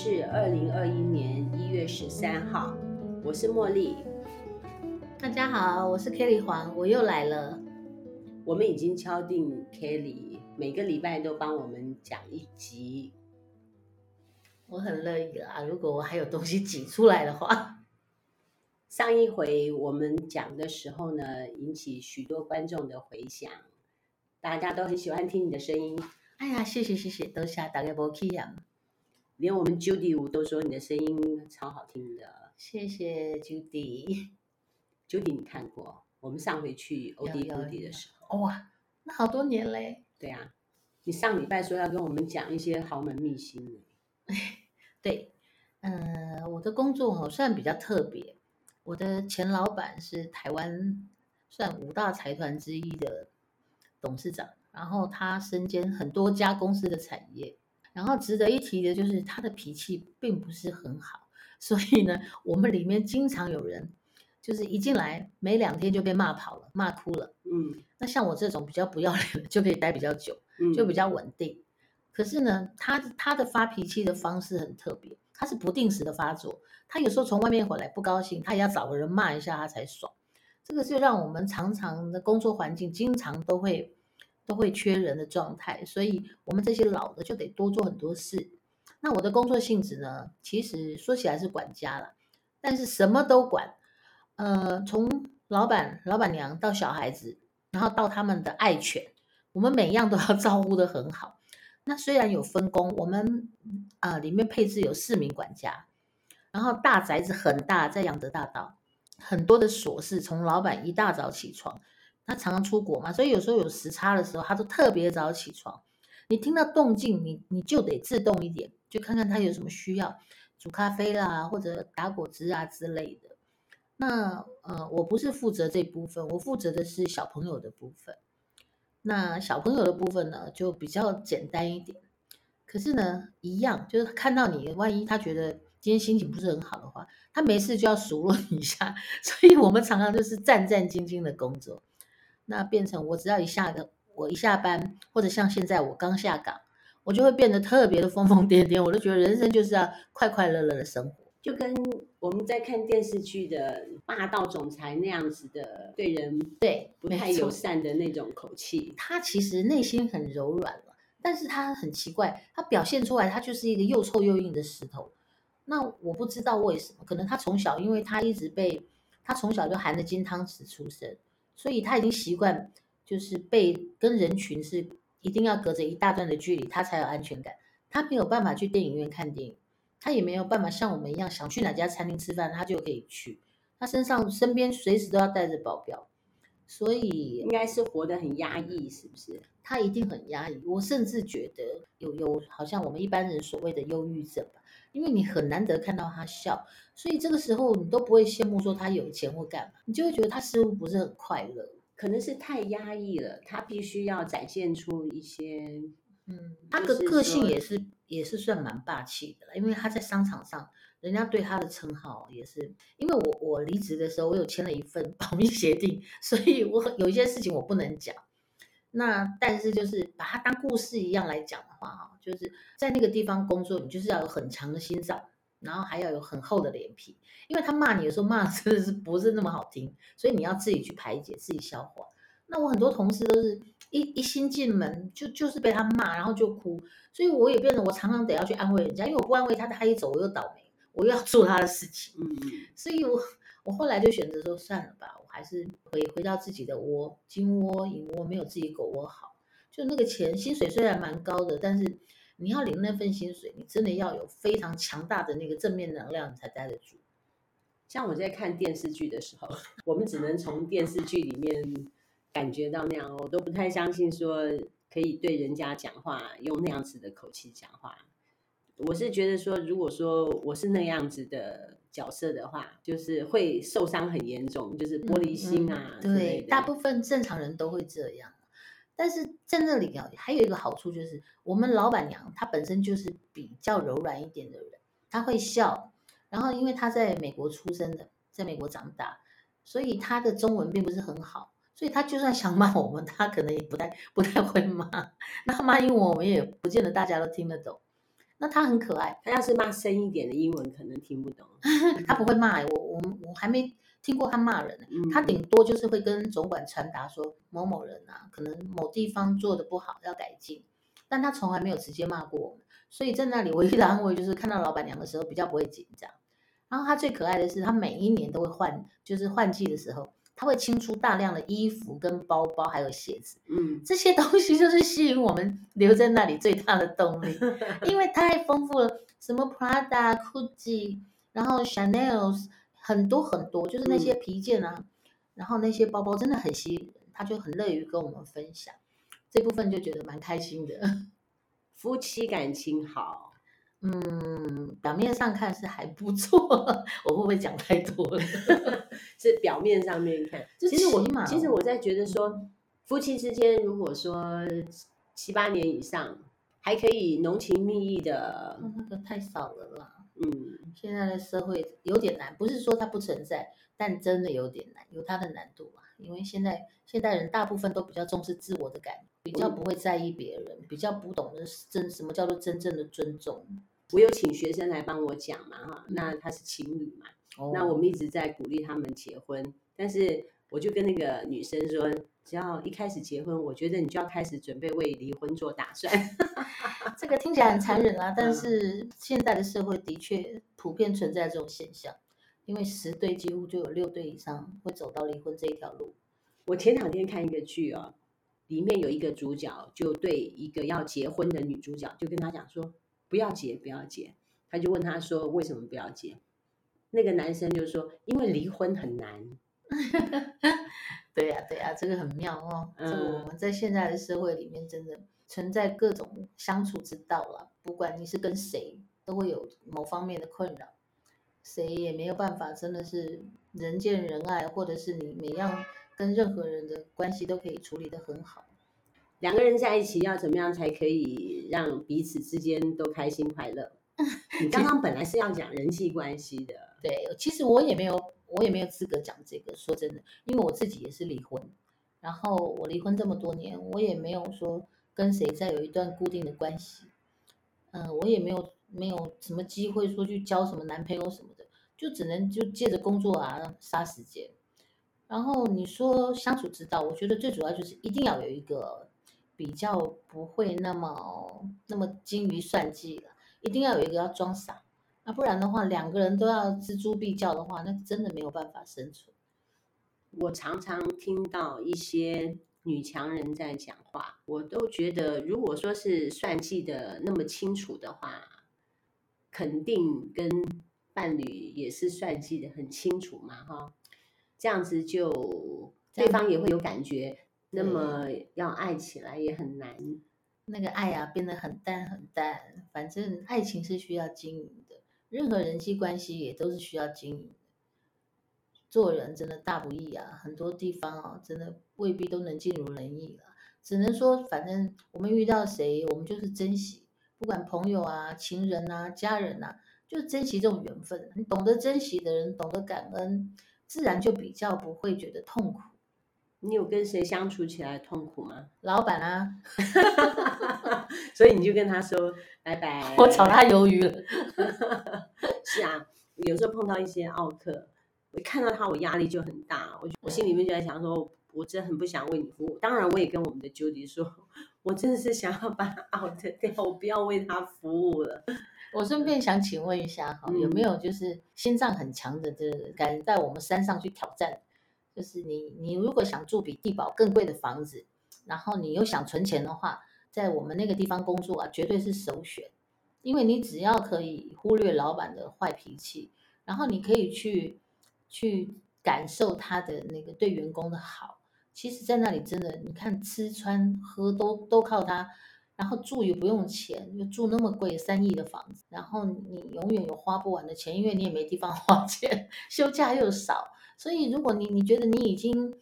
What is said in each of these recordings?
是二零二一年一月十三号，我是茉莉。大家好，我是 Kelly 黄，我又来了。我们已经敲定 Kelly 每个礼拜都帮我们讲一集，我很乐意啊。如果我还有东西挤出来的话。上一回我们讲的时候呢，引起许多观众的回响，大家都很喜欢听你的声音。哎呀，谢谢谢谢，多谢大家不客气。连我们 Judy 都说你的声音超好听的。谢谢 Judy。Judy 你看过我们上回去欧迪欧迪的时候？哇，那好多年嘞。对啊，你上礼拜说要跟我们讲一些豪门秘辛。对，嗯、呃，我的工作哦，算比较特别。我的前老板是台湾算五大财团之一的董事长，然后他身兼很多家公司的产业，然后值得一提的就是他的脾气并不是很好，所以呢，我们里面经常有人就是一进来没两天就被骂跑了，骂哭了。嗯，那像我这种比较不要脸的就可以待比较久，就比较稳定。可是呢，他他的发脾气的方式很特别。他是不定时的发作，他有时候从外面回来不高兴，他也要找个人骂一下他才爽。这个就让我们常常的工作环境经常都会都会缺人的状态，所以我们这些老的就得多做很多事。那我的工作性质呢，其实说起来是管家了，但是什么都管，呃，从老板、老板娘到小孩子，然后到他们的爱犬，我们每样都要 照顾得很好。那虽然有分工，我们啊、呃、里面配置有四名管家，然后大宅子很大，在阳德大道，很多的琐事。从老板一大早起床，他常常出国嘛，所以有时候有时差的时候，他都特别早起床。你听到动静，你你就得自动一点，就看看他有什么需要，煮咖啡啦，或者打果汁啊之类的。那呃，我不是负责这部分，我负责的是小朋友的部分。那小朋友的部分呢，就比较简单一点。可是呢，一样就是看到你，万一他觉得今天心情不是很好的话，他没事就要数落你一下。所以我们常常就是战战兢兢的工作。那变成我只要一下个，我一下班，或者像现在我刚下岗，我就会变得特别的疯疯癫癫。我都觉得人生就是要快快乐乐的生活。就跟我们在看电视剧的霸道总裁那样子的，对人对不太友善的那种口气，他其实内心很柔软了，但是他很奇怪，他表现出来他就是一个又臭又硬的石头。那我不知道为什么，可能他从小，因为他一直被他从小就含着金汤匙出生，所以他已经习惯就是被跟人群是一定要隔着一大段的距离，他才有安全感。他没有办法去电影院看电影。他也没有办法像我们一样想去哪家餐厅吃饭，他就可以去。他身上身边随时都要带着保镖，所以应该是活得很压抑，是不是？他一定很压抑。我甚至觉得有有好像我们一般人所谓的忧郁症吧，因为你很难得看到他笑，所以这个时候你都不会羡慕说他有钱或干嘛，你就会觉得他似乎不是很快乐，可能是太压抑了，他必须要展现出一些。嗯，他的个性也是也是算蛮霸气的，因为他在商场上，人家对他的称号也是，因为我我离职的时候，我有签了一份 保密协定，所以我有一些事情我不能讲。那但是就是把它当故事一样来讲的话，哈，就是在那个地方工作，你就是要有很强的心脏，然后还要有很厚的脸皮，因为他骂你的时候骂的真的是不是那么好听，所以你要自己去排解，自己消化。那我很多同事都是。一一新进门就就是被他骂，然后就哭，所以我也变得我常常得要去安慰人家，因为我不安慰他，他一走我又倒霉，我又要做他的事情。嗯，所以我我后来就选择说算了吧，我还是回回到自己的窝，金窝银窝没有自己狗窝好。就那个钱薪水虽然蛮高的，但是你要领那份薪水，你真的要有非常强大的那个正面能量，你才待得住。像我在看电视剧的时候，我们只能从电视剧里面。感觉到那样，我都不太相信说可以对人家讲话用那样子的口气讲话。我是觉得说，如果说我是那样子的角色的话，就是会受伤很严重，就是玻璃心啊。嗯嗯、对，大部分正常人都会这样。但是在那里啊，还有一个好处就是，我们老板娘她本身就是比较柔软一点的人，她会笑。然后因为她在美国出生的，在美国长大，所以她的中文并不是很好。所以她就算想骂我们，她可能也不太不太会骂。那骂英文，我们也不见得大家都听得懂。那他很可爱，他要是骂深一点的英文，可能听不懂。他不会骂我，我我还没听过他骂人。嗯、他顶多就是会跟总管传达说某某人啊，可能某地方做的不好，要改进。但他从来没有直接骂过我们。所以在那里唯 一的安慰就是看到老板娘的时候比较不会紧张。然后他最可爱的是，他每一年都会换，就是换季的时候。他会清出大量的衣服、跟包包，还有鞋子，嗯，这些东西就是 吸引我们留在那里最大的动力，因为太丰富了，什么 Prada、Gucci，然后 Chanel，很多很多，就是那些皮件啊，嗯、然后那些包包真的很吸引人，他就很乐于跟我们分享，这部分就觉得蛮开心的，夫妻感情好。嗯，表面上看是还不错，我会不会讲太多了？是表面上面看，其实我其实我在觉得说，夫妻之间如果说七八年以上还可以浓情蜜意的，那个太少了啦。嗯，现在的社会有点难，不是说它不存在，但真的有点难，有它的难度嘛。因为现在现代人大部分都比较重视自我的感觉，比较不会在意别人，比较不懂得真什么叫做真正的尊重。我有请学生来帮我讲嘛，哈，那他是情侣嘛，哦、那我们一直在鼓励他们结婚，但是我就跟那个女生说，只要一开始结婚，我觉得你就要开始准备为离婚做打算。这个听起来很残忍啊，但是现在的社会的确普遍存在这种现象，因为十对几乎就有六对以上会走到离婚这一条路。我前两天看一个剧哦，里面有一个主角就对一个要结婚的女主角就跟她讲说。不要结，不要结。他就问她说：“为什么不要结？”那个男生就说：“因为离婚很难。”对呀，对呀，这个很妙哦。嗯、这个我们在现在的社会里面，真的存在各种相处之道了。不管你是跟谁，都会有某方面的困扰，谁也没有办法，真的是人见人爱，或者是你每样跟任何人的关系都可以处理得很好。两个人在一起要怎么样才可以让彼此之间都开心快乐？你 刚刚本来是要讲人际关系的，对，其实我也没有，我也没有资格讲这个。说真的，因为我自己也是离婚，然后我离婚这么多年，我也没有说跟谁再有一段固定的关系。嗯、呃，我也没有没有什么机会说去交什么男朋友什么的，就只能就借着工作啊杀时间。然后你说相处之道，我觉得最主要就是一定要有一个。比较不会那么那么精于算计的，一定要有一个要装傻，那不然的话，两个人都要锱铢必较的话，那真的没有办法生存。我常常听到一些女强人在讲话，我都觉得，如果说是算计的那么清楚的话，肯定跟伴侣也是算计的很清楚嘛，哈，这样子就对方也会有感觉。那么要爱起来也很难，那个爱啊变得很淡很淡。反正爱情是需要经营的，任何人际关系也都是需要经营的。做人真的大不易啊，很多地方啊真的未必都能尽如人意了。只能说，反正我们遇到谁，我们就是珍惜，不管朋友啊、情人啊、家人啊，就珍惜这种缘分。你懂得珍惜的人，懂得感恩，自然就比较不会觉得痛苦。你有跟谁相处起来痛苦吗？老板啊，所以你就跟他说拜拜。我炒他鱿鱼了。是啊，有时候碰到一些奥客，我一看到他，我压力就很大。我我心里面就在想说，我真的很不想为你服务。当然，我也跟我们的 Judy 说，我真的是想要把他 out 掉，我不要为他服务了。我顺便想请问一下哈，有没有就是心脏很强的，这敢在我们山上去挑战？就是你，你如果想住比地堡更贵的房子，然后你又想存钱的话，在我们那个地方工作啊，绝对是首选。因为你只要可以忽略老板的坏脾气，然后你可以去去感受他的那个对员工的好。其实，在那里真的，你看吃穿喝都都靠他，然后住也不用钱，又住那么贵三亿的房子，然后你永远有花不完的钱，因为你也没地方 花钱，休假又少。所以，如果你你觉得你已经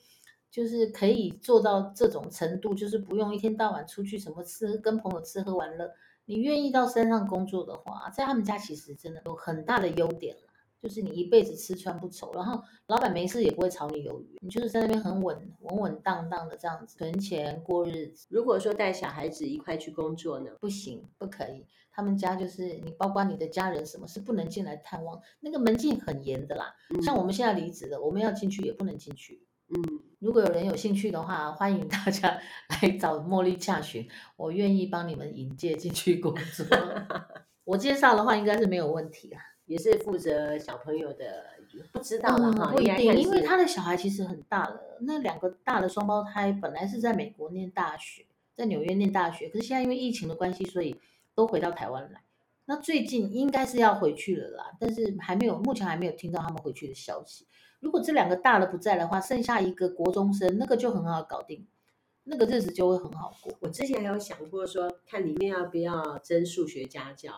就是可以做到这种程度，就是不用一天到晚出去什么吃，跟朋友吃喝玩乐，你愿意到山上工作的话，在他们家其实真的有很大的优点了。就是你一辈子吃穿不愁，然后老板没事也不会炒你鱿鱼，你就是在那边很稳稳稳当当的这样子存钱过日子。如果说带小孩子一块去工作呢？不行，不可以。他们家就是你，包括你的家人，什么是不能进来探望？那个门禁很严的啦。嗯、像我们现在离职了，我们要进去也不能进去。嗯，如果有人有兴趣的话，欢迎大家 来找茉莉洽询，我愿意帮你们引荐进去工作。我介绍的话，应该是没有问题啦。也是负责小朋友的，不知道了哈、嗯，不一定，因为他的小孩其实很大了。那两个大的双胞胎本来是在美国念大学，在纽约念大学，可是现在因为疫情的关系，所以都回到台湾来。那最近应该是要回去了啦，但是还没有，目前还没有听到他们回去的消息。如果这两个大的不在的话，剩下一个国中生，那个就很好搞定，那个日子就会很好过。我之前还有想过说，看里面要不要争数学家教。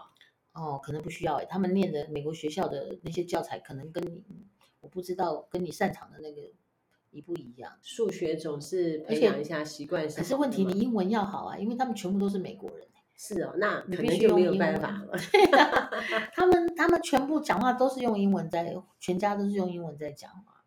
哦，可能不需要诶，他们念的美国学校的那些教材，可能跟你，我不知道跟你擅长的那个一不一样。数学总是培养一下习惯。可是问题，你英文要好啊，因为他们全部都是美国人。是哦，那可能就没有办法了。他们他们全部讲话都是用英文在，全家都是用英文在讲话。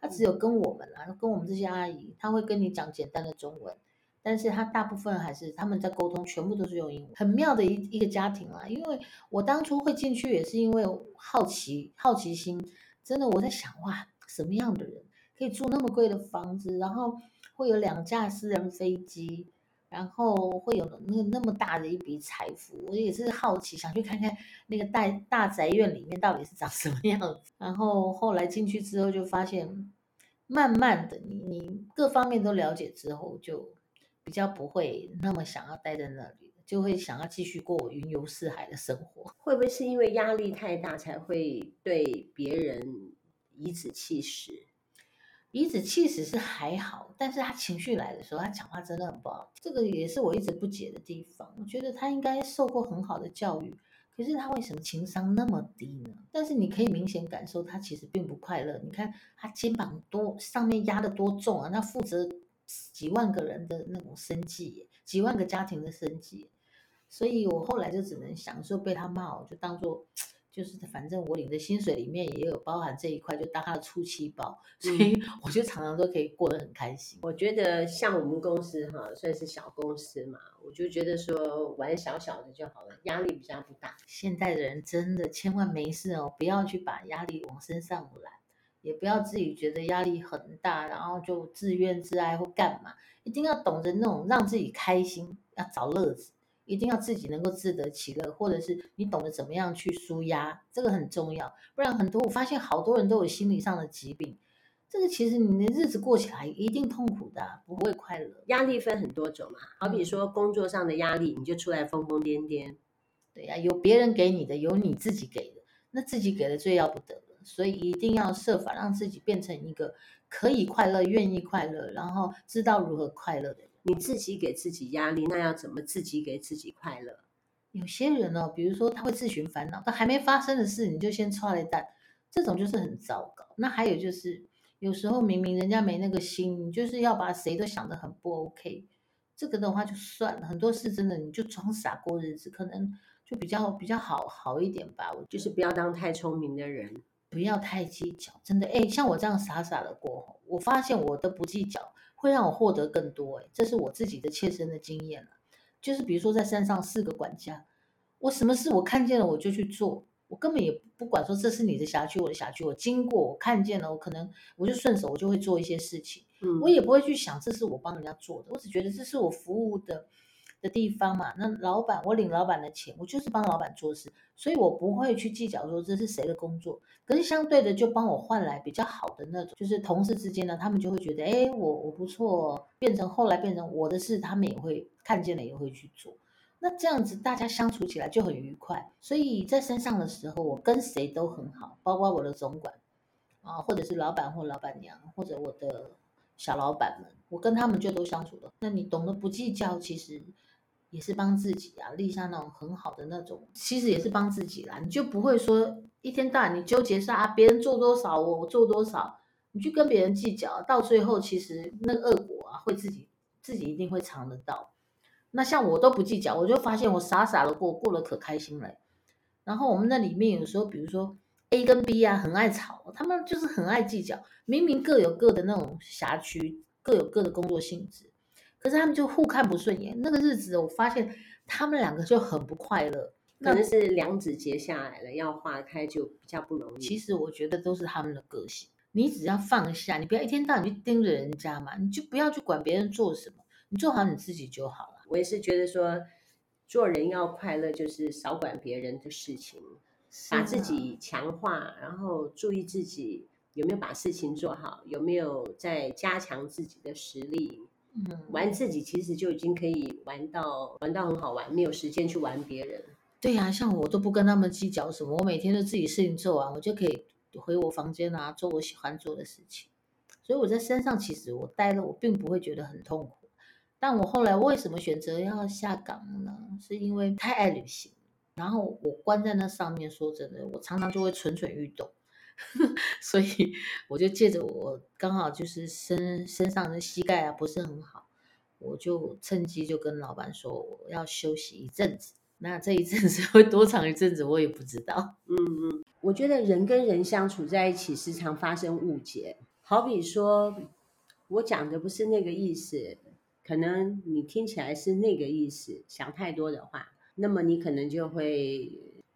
他只有跟我们啊，跟我们这些阿姨，他会跟你讲简单的中文。但是他大部分还是他们在沟通，全部都是用英文，很妙的一一个家庭啦。因为我当初会进去也是因为好奇，好奇心，真的我在想哇，什么样的人可以住那么贵的房子，然后会有两架私人飞机，然后会有那那么大的一笔财富，我也是好奇想去看看那个大大宅院里面到底是长什么样子。然后后来进去之后就发现，慢慢的你你各方面都了解之后就。比较不会那么想要待在那里，就会想要继续过我云游四海的生活。会不会是因为压力太大才会对别人颐指气使？颐指气使是还好，但是他情绪来的时候，他讲话真的很不好。这个也是我一直不解的地方。我觉得他应该受过很好的教育，可是他为什么情商那么低呢？但是你可以明显感受他其实并不快乐。你看他肩膀多上面压的多重啊，那负责。几万个人的那种生计，几万个家庭的生计，所以我后来就只能享受被他骂，我就当做就是反正我领的薪水里面也有包含这一块，就当他的出气包，所以我就常常都可以过得很开心。我觉得像我们公司哈，算是小公司嘛，我就觉得说玩小小的就好了，压力比较不大。现在的人真的千万没事哦，不要去把压力往身上揽。也不要自己觉得压力很大，然后就自怨自艾或干嘛，一定要懂得那种让自己开心，要找乐子，一定要自己能够自得其乐，或者是你懂得怎么样去舒压，这个很重要。不然很多我发现好多人都有心理上的疾病，这个其实你的日子过起来一定痛苦的，不会快乐。压力分很多种嘛，好比说工作上的压力，你就出来疯疯癫癫，对呀，有别人给你的，有你自己给的，那自己给的最要不得。所以一定要设法让自己变成一个可以快乐、愿意快乐，然后知道如何快乐的人。你自己给自己压力，那要怎么自己给自己快乐？有些人哦，比如说他会自寻烦恼，他还没发生的事，你就先踹了一蛋，这种就是很糟糕。那还有就是，有时候明明人家没那个心，你就是要把谁都想得很不 OK，这个的话就算了。很多事真的你就装傻过日子，可能就比较比较好好一点吧。我就是不要当太聪明的人。不要太计较，真的哎，像我这样傻傻的过，我发现我的不计较会让我获得更多哎，这是我自己的切身的经验了。就是比如说在山上四个管家，我什么事我看见了我就去做，我根本也不管说这是你的辖区，我的辖区，我经过我看见了，我可能我就顺手我就会做一些事情，嗯，我也不会去想这是我帮人家做的，我只觉得这是我服务的。的地方嘛，那老板我领老板的钱，我就是帮老板做事，所以我不会去计较说这是谁的工作。可是相对的，就帮我换来比较好的那种，就是同事之间呢，他们就会觉得，哎，我我不错，变成后来变成我的事，他们也会看见了也会去做。那这样子大家相处起来就很愉快。所以在身上的时候，我跟谁都很好，包括我的总管啊，或者是老板或老板娘，或者我的小老板们，我跟他们就都相处的。那你懂得不计较，其实。也是帮自己啊，立下那种很好的那种，其实也是帮自己啦。你就不会说一天到晚你纠结说啊，别人做多少我我做多少，你去跟别人计较，到最后其实那个恶果啊会自己自己一定会尝得到。那像我都不计较，我就发现我傻傻的过过得可开心了。然后我们那里面有时候，比如说 A 跟 B 啊，很爱吵，他们就是很爱计较。明明各有各的那种辖区，各有各的工作性质，可是他们就互看不顺眼。那个日子，我发现他们两个就很不快乐。可能是两指结下来了，要化开就比较不容易。其实我觉得都是他们的个性。你只要放下，你不要一天到晚去盯着人家嘛，你就不要去管别人做什么，你做好你自己就好了。我也是觉得说，做人要快乐，就是少管别人的事情，把自己强化，然后注意自己有没有把事情做好，有没有在加强自己的实力。嗯，玩自己其实就已经可以玩到玩到很好玩，没有时间去玩别人。对呀、啊，像我都不跟他们计较什么，我每天都自己事情做完，我就可以回我房间啊，做我喜欢做的事情。所以我在山上其实我待了，我并不会觉得很痛苦。但我后来为什么选择要下岗呢？是因为太爱旅行，然后我关在那上面，说真的，我常常就会蠢蠢欲动，所以我就借着我刚好就是身身上的膝盖啊不是很好，我就趁机就跟老板说我要休息一阵子。那这一阵子 会多长一阵子，我也不知道。嗯嗯，我觉得人跟人相处在一起，时常发生误解。好比说，我讲的不是那个意思，可能你听起来是那个意思，想太多的话，那么你可能就会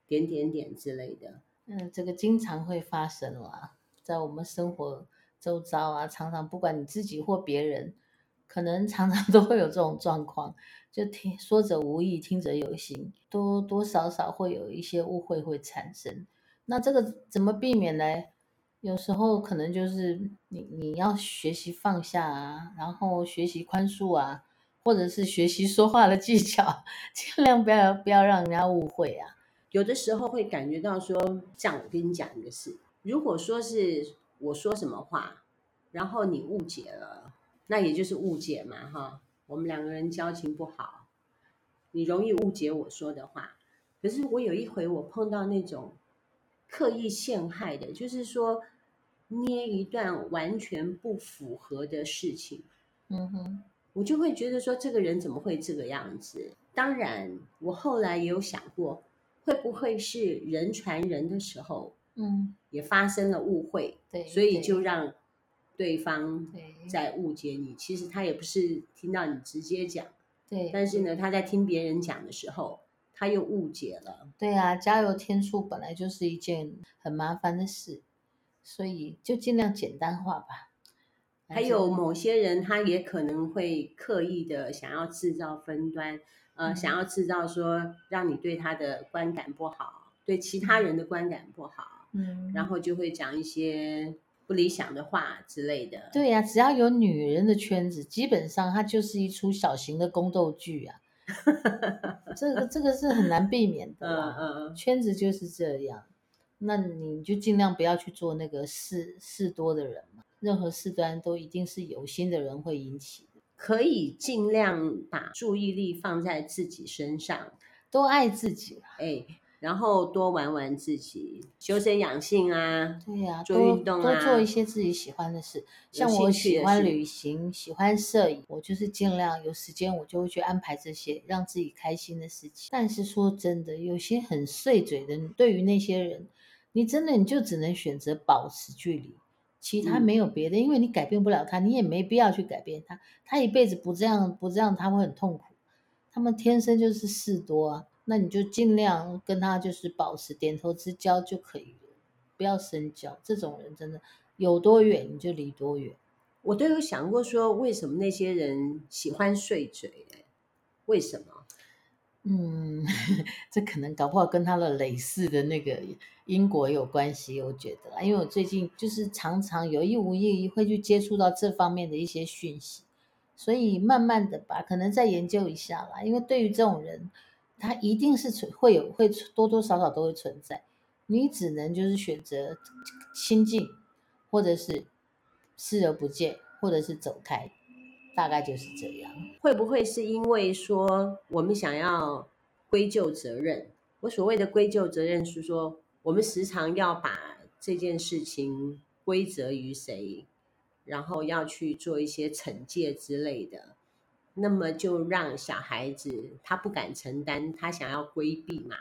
点点点之类的。嗯，这个经常会发生啦，在我们生活周遭啊，常常不管你自己或别人。可能常常 都会有这种状况，就听说者无意，听者有心，多多少少会有一些误会会产生。那这个怎么避免呢？有时候可能就是你你要学习放下啊，然后学习宽恕啊，或者是学习说话的技巧，尽量不要不要让人家误会啊。有的时候会感觉到说，这样我跟你讲一个事，如果说是我说什么话，然后你误解了。那也就是误解嘛，哈，我们两个人交情不好，你容易误解我说的话。可是我有一回我碰到那种刻意陷害的，就是说捏一段完全不符合的事情，嗯哼，我就会觉得说这个人怎么会这个样子？当然，我后来也有想过，会不会是人传人的时候，嗯，也发生了误会，对，所以就让。对方在误解你，其实他也不是听到你直接讲，对，但是呢，他在听别人讲的时候，他又误解了。对啊，加油添醋本来就是一件很麻烦的事，所以就尽量简单化吧。还有某些人，他也可能会刻意的想要制造分端，呃，嗯、想要制造说让你对他的观感不好，对其他人的观感不好，嗯，然后就会讲一些。不理想的话之类的，对呀、啊，只要有女人的圈子，基本上它就是一出小型的宫斗剧啊。这个这个是很难避免的啦，嗯嗯、圈子就是这样。那你就尽量不要去做那个事事多的人嘛。任何事端都一定是有心的人会引起的。可以尽量把注意力放在自己身上，多爱自己。哎。然后多玩玩自己，修身养性啊，对呀、啊，做运动啊，多做一些自己喜欢的事。像我喜欢旅行，喜欢摄影，我就是尽量有时间，我就会去安排这些让自己开心的事情。但是说真的，有些很碎嘴的，对于那些人，你真的你就只能选择保持距离，其他没有别的，嗯、因为你改变不了他，你也没必要去改变他。他一辈子不这样，不这样他会很痛苦。他们天生就是事多啊。那你就尽量跟他就是保持点头之交就可以了，不要深交。这种人真的有多远你就离多远。我都有想过说，为什么那些人喜欢碎嘴？为什么？嗯，这可能搞不好跟他的累世的那个因果有关系，我觉得。因为我最近就是常常有意无意会去接触到这方面的一些讯息，所以慢慢的吧，可能再研究一下啦。因为对于这种人。他一定是存会有会多多少少都会存在，你只能就是选择亲近，或者是视而不见，或者是走开，大概就是这样。会不会是因为说我们想要归咎责任？我所谓的归咎责任是说，我们时常要把这件事情归责于谁，然后要去做一些惩戒之类的。那么就让小孩子他不敢承担，他想要规避嘛，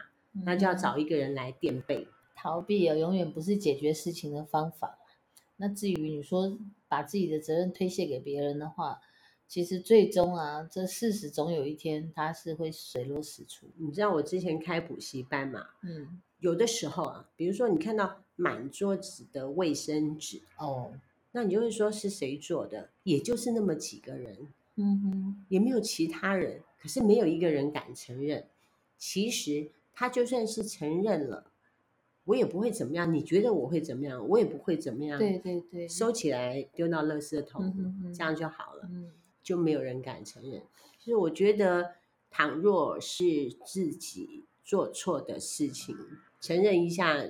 那就要找一个人来垫背。逃避啊，永远不是解决事情的方法。那至于你说把自己的责任推卸给别人的话，其实最终啊，这事实总有一天它是会水落石出。你知道我之前开补习班嘛？嗯，有的时候啊，比如说你看到满桌子的卫生纸哦，那你就会说是谁做的？也就是那么几个人，嗯哼，也没有其他人，可是没有一个人敢承认。其实他就算是承认了。我也不会怎么样，你觉得我会怎么样？我也不会怎么样。对对对，收起来丢到垃圾桶，嗯哼哼，这样就好了，嗯，就没有人敢承认。其实我觉得，倘若是自己做错的事情，承认一下，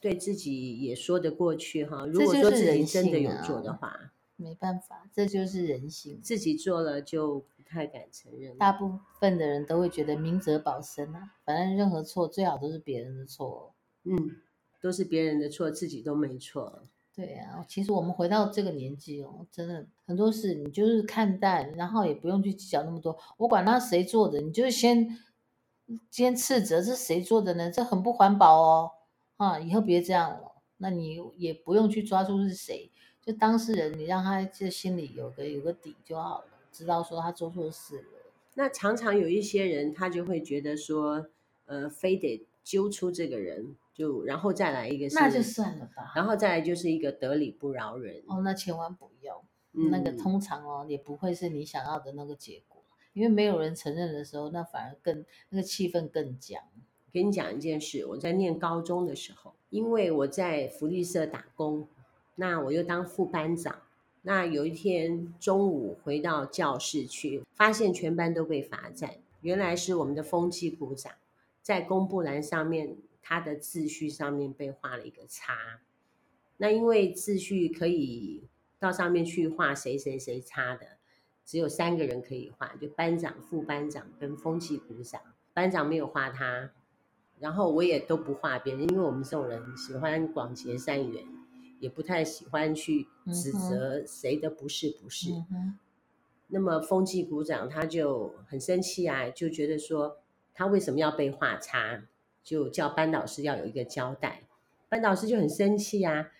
对自己也说得过去哈。如果说自己真的有做的话，没办法，这就是人性。自己做了就不太敢承认。大部分的人都会觉得明哲保身啊，反正任何错最好都是别人的错。嗯，都是别人的错，自己都没错。对啊，其实我们回到这个年纪哦，真的很多事你就是看淡，然后也不用去计较那么多。我管他谁做的，你就先先斥责是谁做的呢？这很不环保哦，啊，以后别这样了。那你也不用去抓住是谁，就当事人，你让他这心里有个有个底就好了，知道说他做错事了。那常常有一些人，他就会觉得说，呃，非得揪出这个人。就然后再来一个，那就算了吧。然后再来就是一个得理不饶人。哦，那千万不要。嗯、那个通常哦，也不会是你想要的那个结果，因为没有人承认的时候，那反而更那个气氛更僵。给你讲一件事，我在念高中的时候，因为我在福利社打工，那我又当副班长。那有一天中午回到教室去，发现全班都被罚站，原来是我们的风气股长在公布栏上面。他的秩序上面被画了一个叉，那因为秩序可以到上面去画谁谁谁叉的，只有三个人可以画，就班长、副班长跟风纪股长。班长没有画他，然后我也都不画别人，因为我们这种人喜欢广结善缘，也不太喜欢去指责谁的不是不是。那么风纪股长他就很生气啊，就觉得说他为什么要被画叉？就叫班导师要有一个交代，班导师就很生气啊，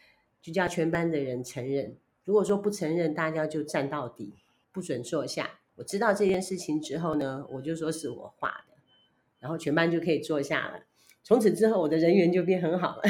就叫全班的人承认。如果说不承认，大家就站到底，不准坐下。我知道这件事情之后呢，我就说是我画的，然后全班就可以坐下了。从此之后，我的人缘就变很好了。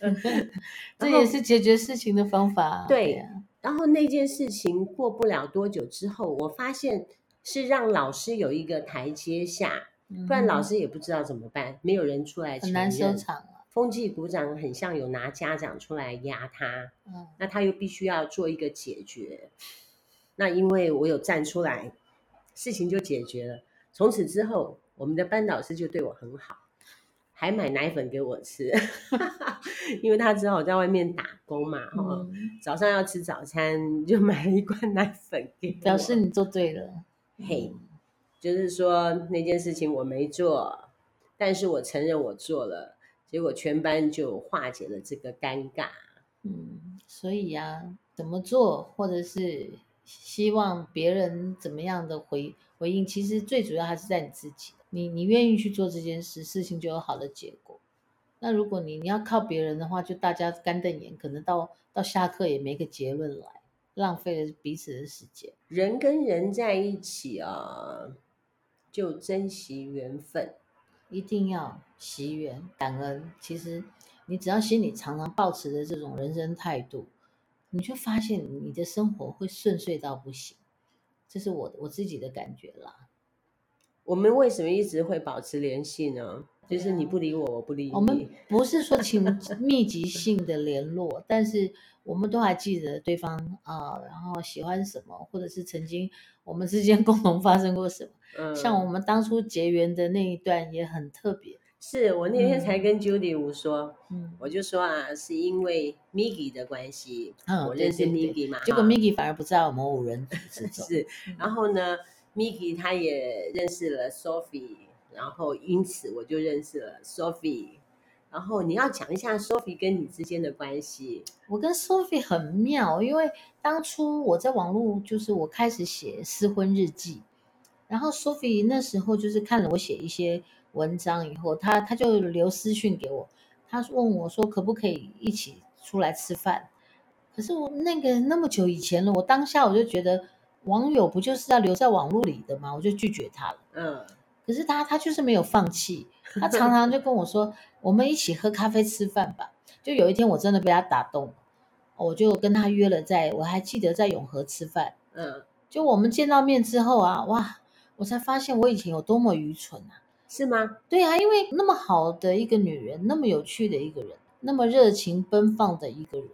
这也是解决事情的方法。对，对，然后那件事情过不了多久之后，我发现是让老师有一个台阶下。不然老师也不知道怎么办，嗯、没有人出来。很难收场啊。风纪股长很像有拿家长出来压他，嗯，那他又必须要做一个解决。那因为我有站出来，事情就解决了。从此之后，我们的班导师就对我很好，还买奶粉给我吃，因为他只好在外面打工嘛，嗯、早上要吃早餐，就买了一罐奶粉给我，表示你做对了，嘿。就是说那件事情我没做，但是我承认我做了，结果全班就化解了这个尴尬。嗯，所以呀、啊，怎么做，或者是希望别人怎么样的回回应，其实最主要还是在你自己。你你愿意去做这件事，事情就有好的结果。那如果你你要靠别人的话，就大家干瞪眼，可能到到下课也没个结论来，浪费了彼此的时间。人跟人在一起啊。就珍惜缘分，一定要惜缘感恩。其实你只要心里常常保持着这种人生态度，你就发现你的生活会顺遂到不行。这是我我自己的感觉啦。我们为什么一直会保持联系呢？就是你不理我，我不理你。我 们不是说请密集性的联络，但是我们都还记得对方啊，然后喜欢什么，或者是曾经我们之间 共同发生过什么。嗯，像我们当初结缘的那一段也很特别。是我那天才跟 Judy 吴说，嗯，我就说啊，是因为 Migi 的关系，嗯，我认识 Migi 嘛，结果 Migi 反而不在我们五人之 中。是，然后呢，Migi 他也认识了 Sophie，然后因此我就认识了 Sophie。然后你要讲一下 Sophie 跟你之间的关系。我跟 Sophie 很妙，因为当初我在网络就是我开始写私婚日记。然后 Sophie 那时候就是看了我写一些文章以后，他他就留私讯给我，他问我说可不可以一起出来吃饭？可是我那个那么久以前了，我当下我就觉得网友不就是要留在网络里的吗？我就拒绝他了。嗯，可是他他就是没有放弃，他常常就跟我说，我们一起喝咖啡吃饭吧。就有一天我真的被他打动，我就跟他约了在，在我还记得在永和吃饭。嗯，就我们见到面之后啊，哇，我才发现我以前有多么愚蠢啊！是吗？对啊，因为那么好的一个女人，那么有趣的一个人，那么热情奔放的一个人，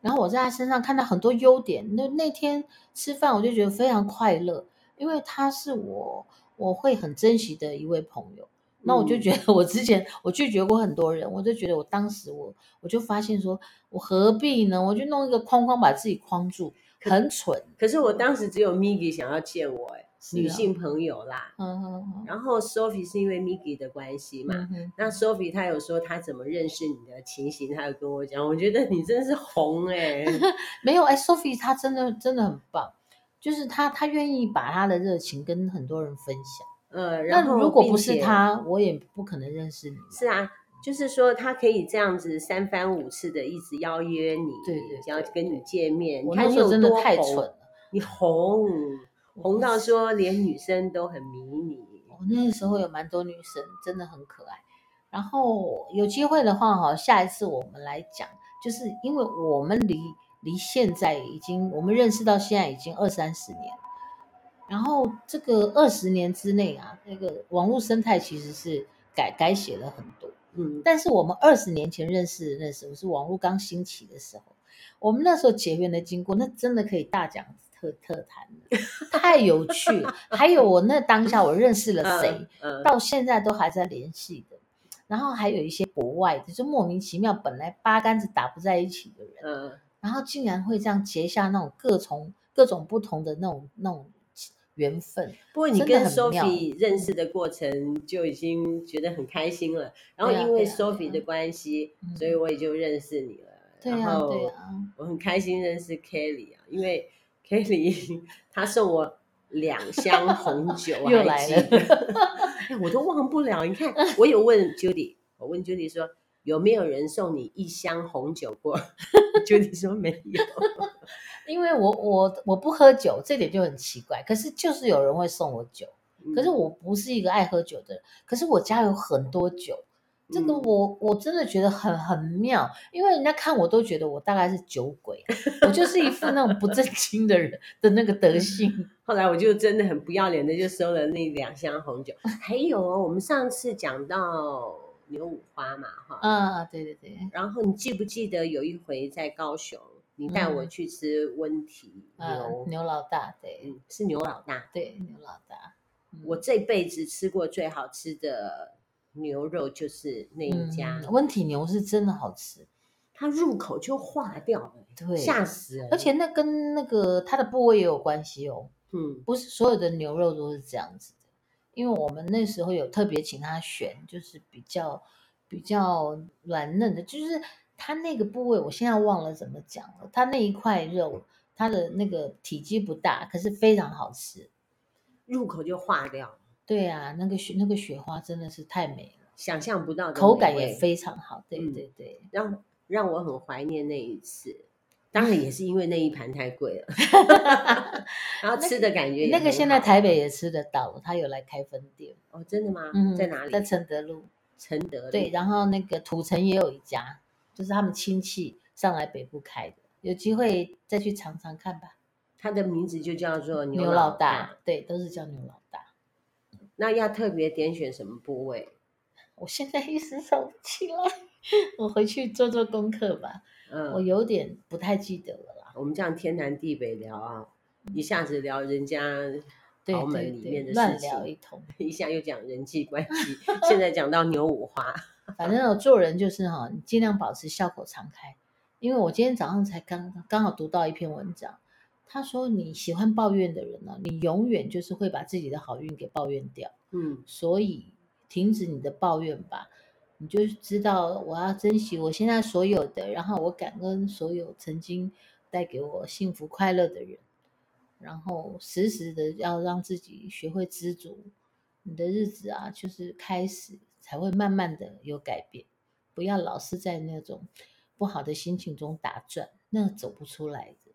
然后我在她身上看到很多优点。那那天吃饭，我就觉得非常快乐，因为她是我我会很珍惜的一位朋友。那我就觉得，我之前我拒绝过很多人，我就觉得我当时我我就发现说，我何必呢？我就弄一个框框把自己框住，很蠢。可是我当时只有 Migi 想要见我，哎。女性朋友啦，嗯嗯，然后 Sophie 是因为 Migi 的关系嘛，嗯、那 Sophie 她有说她怎么认识你的情形，她有跟我讲，我觉得你真是红哎、欸，没有哎，Sophie 她真的真的很棒，就是他他愿意把他的热情跟很多人分享，呃，然后如果不是他，我也不可能认识你。是啊，就是说他可以这样子三番五次的一直邀约你，对对，要跟你见面，我那时候真的太蠢了，你红。红到说连女生都很迷你，我那个时候有蛮多女生，真的很可爱。然后有机会的话哈，下一次我们来讲，就是因为我们离离现在已经，我们认识到现在已经二三十年。然后这个二十年之内啊，那个网络生态其实是改改写了很多。嗯，但是我们二十年前认识的那时候是网络刚兴起的时候，我们那时候结缘的经过，那真的可以大讲。特特谈太有趣了，还有我那当下我认识了谁，嗯嗯、到现在都还在联系的。然后还有一些国外的，就莫名其妙，本来八竿子打不在一起的人，嗯、然后竟然会这样结下那种各从各种不同的那种那种缘分。不过你跟 Sophie 认识的过程就已经觉得很开心了，然后因为 Sophie 的关系，啊啊啊、所以我也就认识你了。对啊，对啊，我很开心认识 Kelly 啊，因为。Kelly，他送我两箱红酒，又来了，哎，我都忘不了。你看，我有问 Judy，我问 Judy 说有没有人送你一箱红酒过？Judy 说没有，因为我我我不喝酒，这点就很奇怪。可是就是有人会送我酒，可是我不是一个爱喝酒的人，可是我家有很多酒。这个我我真的觉得很很妙，因为人家看我都觉得我大概是酒鬼，我就是一副那种不正经的人的那个德性。后来我就真的很不要脸的就收了那两箱红酒。还有哦，我们上次讲到牛五花嘛，哈，啊，对对对。然后你记不记得有一回在高雄，你带我去吃温体牛、嗯、牛老大，对，嗯，是牛老大，对，牛老大，嗯、我这辈子吃过最好吃的。牛肉就是那一家，嗯、温体牛是真的好吃，它入口就化掉了，对，吓死人。而且那跟那个它的部位也有关系哦，嗯，不是所有的牛肉都是这样子的，因为我们那时候有特别请他选，就是比较比较软嫩的，就是他那个部位，我现在忘了怎么讲了，他那一块肉，它的那个体积不大，可是非常好吃，入口就化掉。对啊，那个雪那个雪花真的是太美了，想象不到的口感也非常好。对对对，嗯、让让我很怀念那一次。当然也是因为那一盘太贵了，然后吃的感觉那个现在台北也吃得到了，他有来开分店哦，真的吗？嗯，在哪里？在承德路。承德路对，然后那个土城也有一家，就是他们亲戚上来北部开的，有机会再去尝尝看吧。他的名字就叫做牛牛老大，对，都是叫牛老大。那要特别点选什么部位？我现在一时想不起来，我回去做做功课吧。嗯，我有点不太记得了啦。我们这样天南地北聊啊，一下子聊人家豪门里面的事情，乱聊一通，一下又讲人际关系，现在讲到牛五花。反正我做人就是哈，你尽量保持笑口常开。因为我今天早上才刚刚好读到一篇文章。他说：“你喜欢抱怨的人呢、啊，你永远就是会把自己的好运给抱怨掉。嗯，所以停止你的抱怨吧，你就知道我要珍惜我现在所有的，然后我感恩所有曾经带给我幸福快乐的人，然后时时的要让自己学会知足，你的日子啊，就是开始才会慢慢的有改变。不要老是在那种不好的心情中打转，那走不出来的。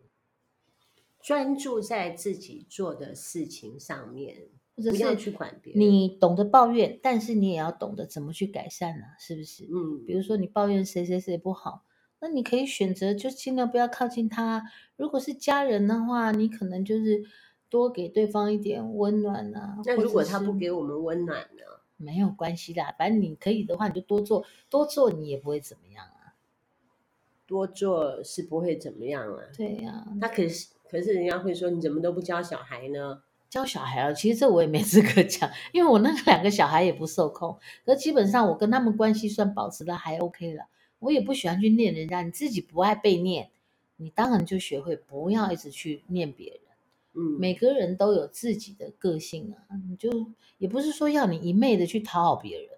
专注在自己做的事情上面，或者是不要去管别人。你懂得抱怨，但是你也要懂得怎么去改善呢、啊？是不是？嗯，比如说你抱怨谁谁谁不好，那你可以选择就尽量不要靠近他。如果是家人的话，你可能就是多给对方一点温暖啊。那如果他不给我们温暖呢？没有关系的，反正你可以的话，你就多做，多做你也不会怎么样啊。多做是不会怎么样啊。对呀、啊，他可是可是人家会说，你怎么都不教小孩呢？教小孩啊，其实这我也没资格讲，因为我那两个小孩也不受控。可基本上我跟他们关系算保持的还 OK 了。我也不喜欢去念人家，你自己不爱被念，你当然就学会不要一直去念别人。嗯，每个人都有自己的个性啊，你就也不是说要你一昧的去讨好别人，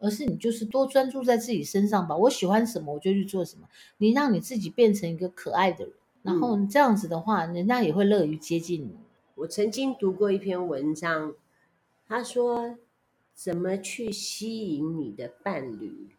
而是你就是多专注在自己身上吧。我喜欢什么，我就去做什么。你让你自己变成一个可爱的人，然后这样子的话，人家也会乐于接近你。我曾经读过一篇文章，他说怎么去吸引你的伴侣。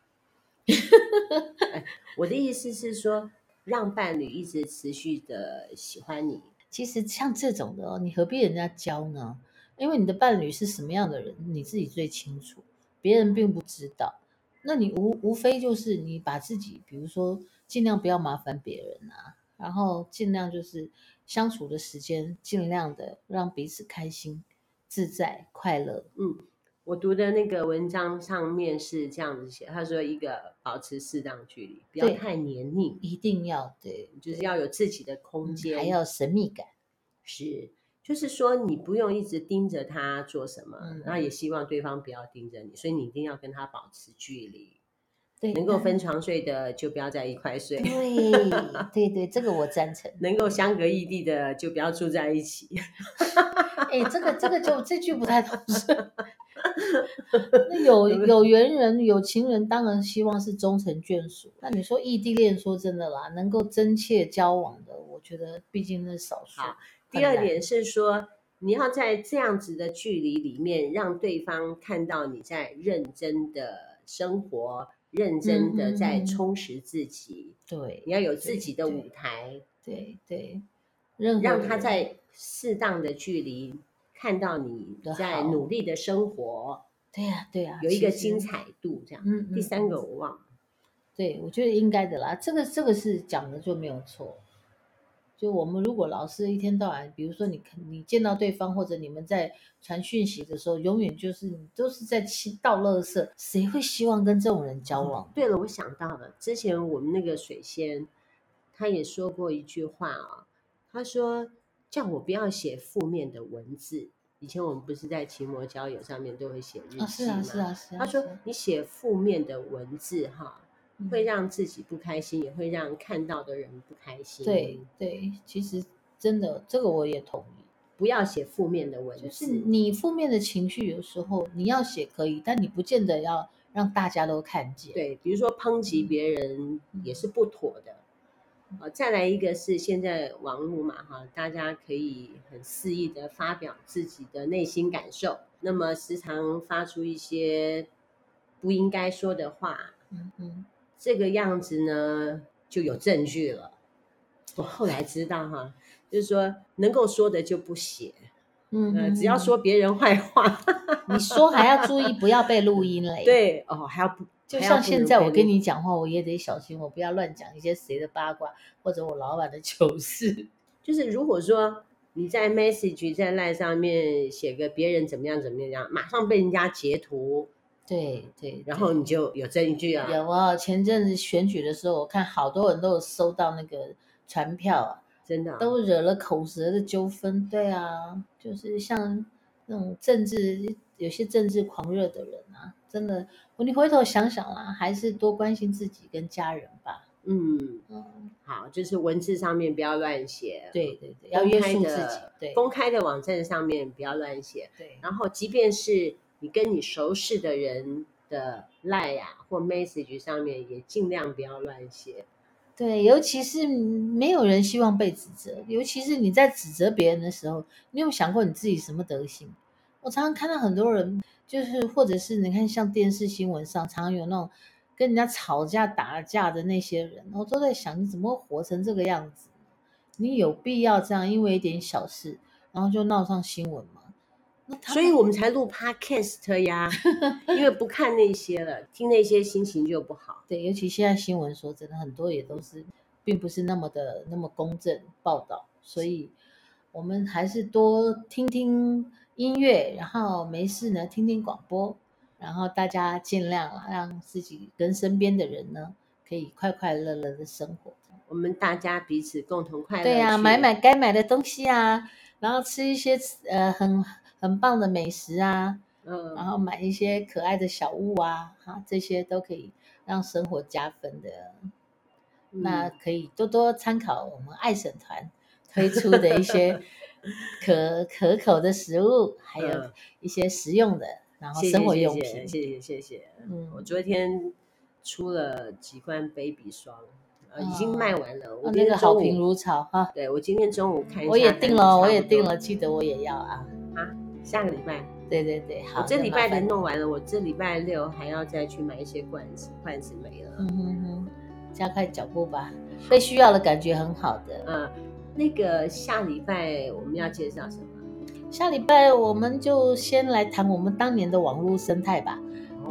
我的意思是说，让伴侣一直持续的喜欢你。其实像这种的哦，你何必人家教呢？因为你的伴侣是什么样的人，你自己最清楚，别人并不知道。那你无无非就是你把自己，比如说尽量不要麻烦别人啊，然后尽量就是相处的时间尽量的让彼此开心、自在、快乐。嗯，我读的那个文章上面是这样子写，他说一个保持适当距离，不要太黏腻，一定要对，就是要有自己的空间，还要神秘感。是，就是说你不用一直盯着他做什么，嗯，然后也希望对方不要盯着你，所以你一定要跟他保持距离。对，能够分床睡的就不要在一块睡。对，对对，这个我赞成。能够相隔异地的就不要住在一起。哎，这个这个就这句不太同意。那有 有缘人、有情人，当然希望是终成眷属。那你说异地恋，说真的啦，能够真切交往的，我觉得毕竟是少数。第二点是说，你要在这样子的距离里面，让对方看到你在认真的生活，认真的在充实自己。嗯、对，你要有自己的舞台。对对，对，让他在适当的距离看到你在努力的生活。对呀、啊、对呀、啊，有一个精彩度这样。嗯，第三个我忘了。对，我觉得应该的啦。这个这个是讲的就没有错。就我们如果老是一天到晚，比如说你你见到对方或者你们在传讯息的时候，永远就是你都是在倒垃圾，谁会希望跟这种人交往？嗯、对了，我想到了，之前我们那个水仙，他也说过一句话啊、哦，他说叫我不要写负面的文字。以前我们不是在奇摩交友上面都会写日记吗？是啊是啊是啊。他说你写负面的文字哈。会让自己不开心，也会让看到的人不开心。对对，其实真的这个我也同意，不要写负面的文字。就是你负面的情绪，有时候你要写可以，但你不见得要让大家都看见。对，比如说抨击别人也是不妥的。啊、嗯，再来一个是现在网络嘛，哈，大家可以很肆意的发表自己的内心感受，那么时常发出一些不应该说的话。嗯嗯。这个样子呢，就有证据了。我后来知道哈，就是说能够说的就不写，嗯、呃，只要说别人坏话，你说还要注意不要被录音了。对哦，还要不就像现在我跟你讲话，我也得小心，我不要乱讲一些谁的八卦或者我老板的糗事。就是如果说你在 message 在 line 上面写个别人怎么样怎么样，马上被人家截图。对对，然后你就有证据啊。有啊，前阵子选举的时候，我看好多人都有收到那个传票啊，真的、啊、都惹了口舌的纠纷。对啊，就是像那种政治有些政治狂热的人啊，真的，你回头想想啦，还是多关心自己跟家人吧。嗯嗯，好，就是文字上面不要乱写。对对对，要约束自己。对，公开的网站上面不要乱写。对，然后即便是。你跟你熟识的人的 line 啊或 message 上面也尽量不要乱写。对，尤其是没有人希望被指责，尤其是你在指责别人的时候，你有想过你自己什么德行？我常常看到很多人，就是或者是你看像电视新闻上，常常有那种跟人家吵架打架的那些人，我都在想，你怎么会活成这个样子？你有必要这样，因为一点小事，然后就闹上新闻吗？所以我们才录 podcast 呀，因为不看那些了，听那些心情就不好。对，尤其现在新闻说真的，很多也都是，并不是那么的那么公正报道，所以我们还是多听听音乐，然后没事呢听听广播，然后大家尽量让自己跟身边的人呢，可以快快乐乐的生活。我们大家彼此共同快乐。对呀、啊，买买该买的东西啊，然后吃一些呃很。很棒的美食啊，嗯，然后买一些可爱的小物啊，哈，这些都可以让生活加分的。嗯、那可以多多参考我们爱省团推出的一些 可可口的食物，还有一些实用的，嗯、然后生活用品。谢谢谢谢。嗯，我昨天出了几罐 Baby 霜，呃，已经卖完了。哦、我那个好评如潮哈。对，我今天中午看一下，我也订了，我也订了，记得我也要啊啊。下个礼拜，对对对，好，我这礼拜的弄完了，我这礼拜六还要再去买一些罐子，罐子没了。嗯哼哼，加快脚步吧，被需要的感觉很好的。嗯，那个下礼拜我们要介绍什么？下礼拜我们就先来谈我们当年的网络生态吧。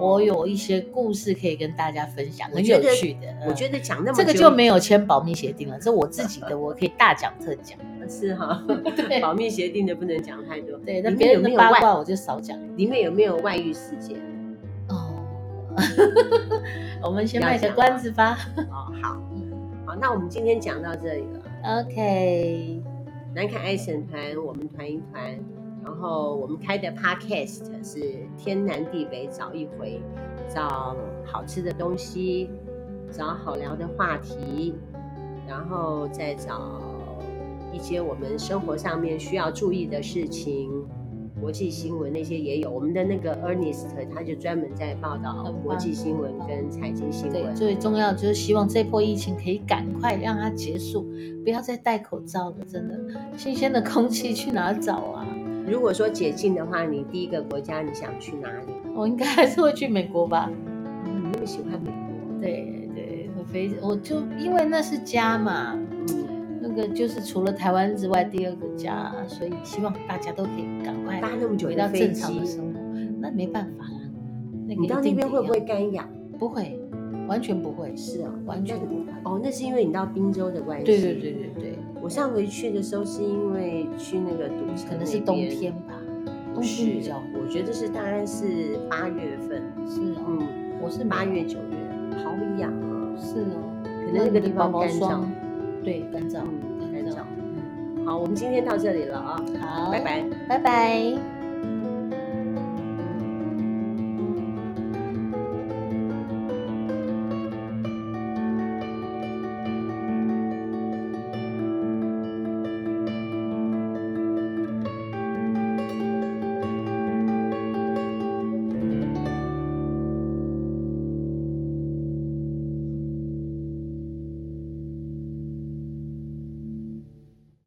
我有一些故事可以跟大家分享，很有趣的。我觉得讲那么这个就没有签保密协定了，这我自己的，我可以大讲特讲。是哈，对，保密协定的不能讲太多。对，那别人的八卦我就少讲。里面有没有外遇事件？哦，我们先卖个关子吧。哦，好，好，那我们今天讲到这里了。OK，南凯爱神团，我们团一团。然后我们开的 Podcast 是天南地北找一回，找好吃的东西，找好聊的话题，然后再找一些我们生活上面需要注意的事情，国际新闻那些也有。我们的那个 Ernest 他就专门在报道国际新闻跟财经新闻。对，最重要就是希望这波疫情可以赶快让它结束，不要再戴口罩了，真的，新鲜的空气去哪找啊？如果说解禁的话，你第一个国家你想去哪里？我应该还是会去美国吧。嗯，你那么喜欢美国？对对，我非我就因为那是家嘛，嗯，那个就是除了台湾之外第二个家，所以希望大家都可以赶快搭那么久回到正常的生活。那没办法了，那个你到那边会不会干痒？不会，完全不会。是啊，完全不会。哦，那是因为你到滨州的关系。对对对对对。我上回去的时候是因为去那个赌城，可能是冬天吧，冬天比较。我觉得是大概是八月份，是哦，嗯，我是八月九月，好痒啊，是哦，可能那个地方干燥，对，干燥，干燥。嗯好，我们今天到这里了啊，好，拜拜，拜拜。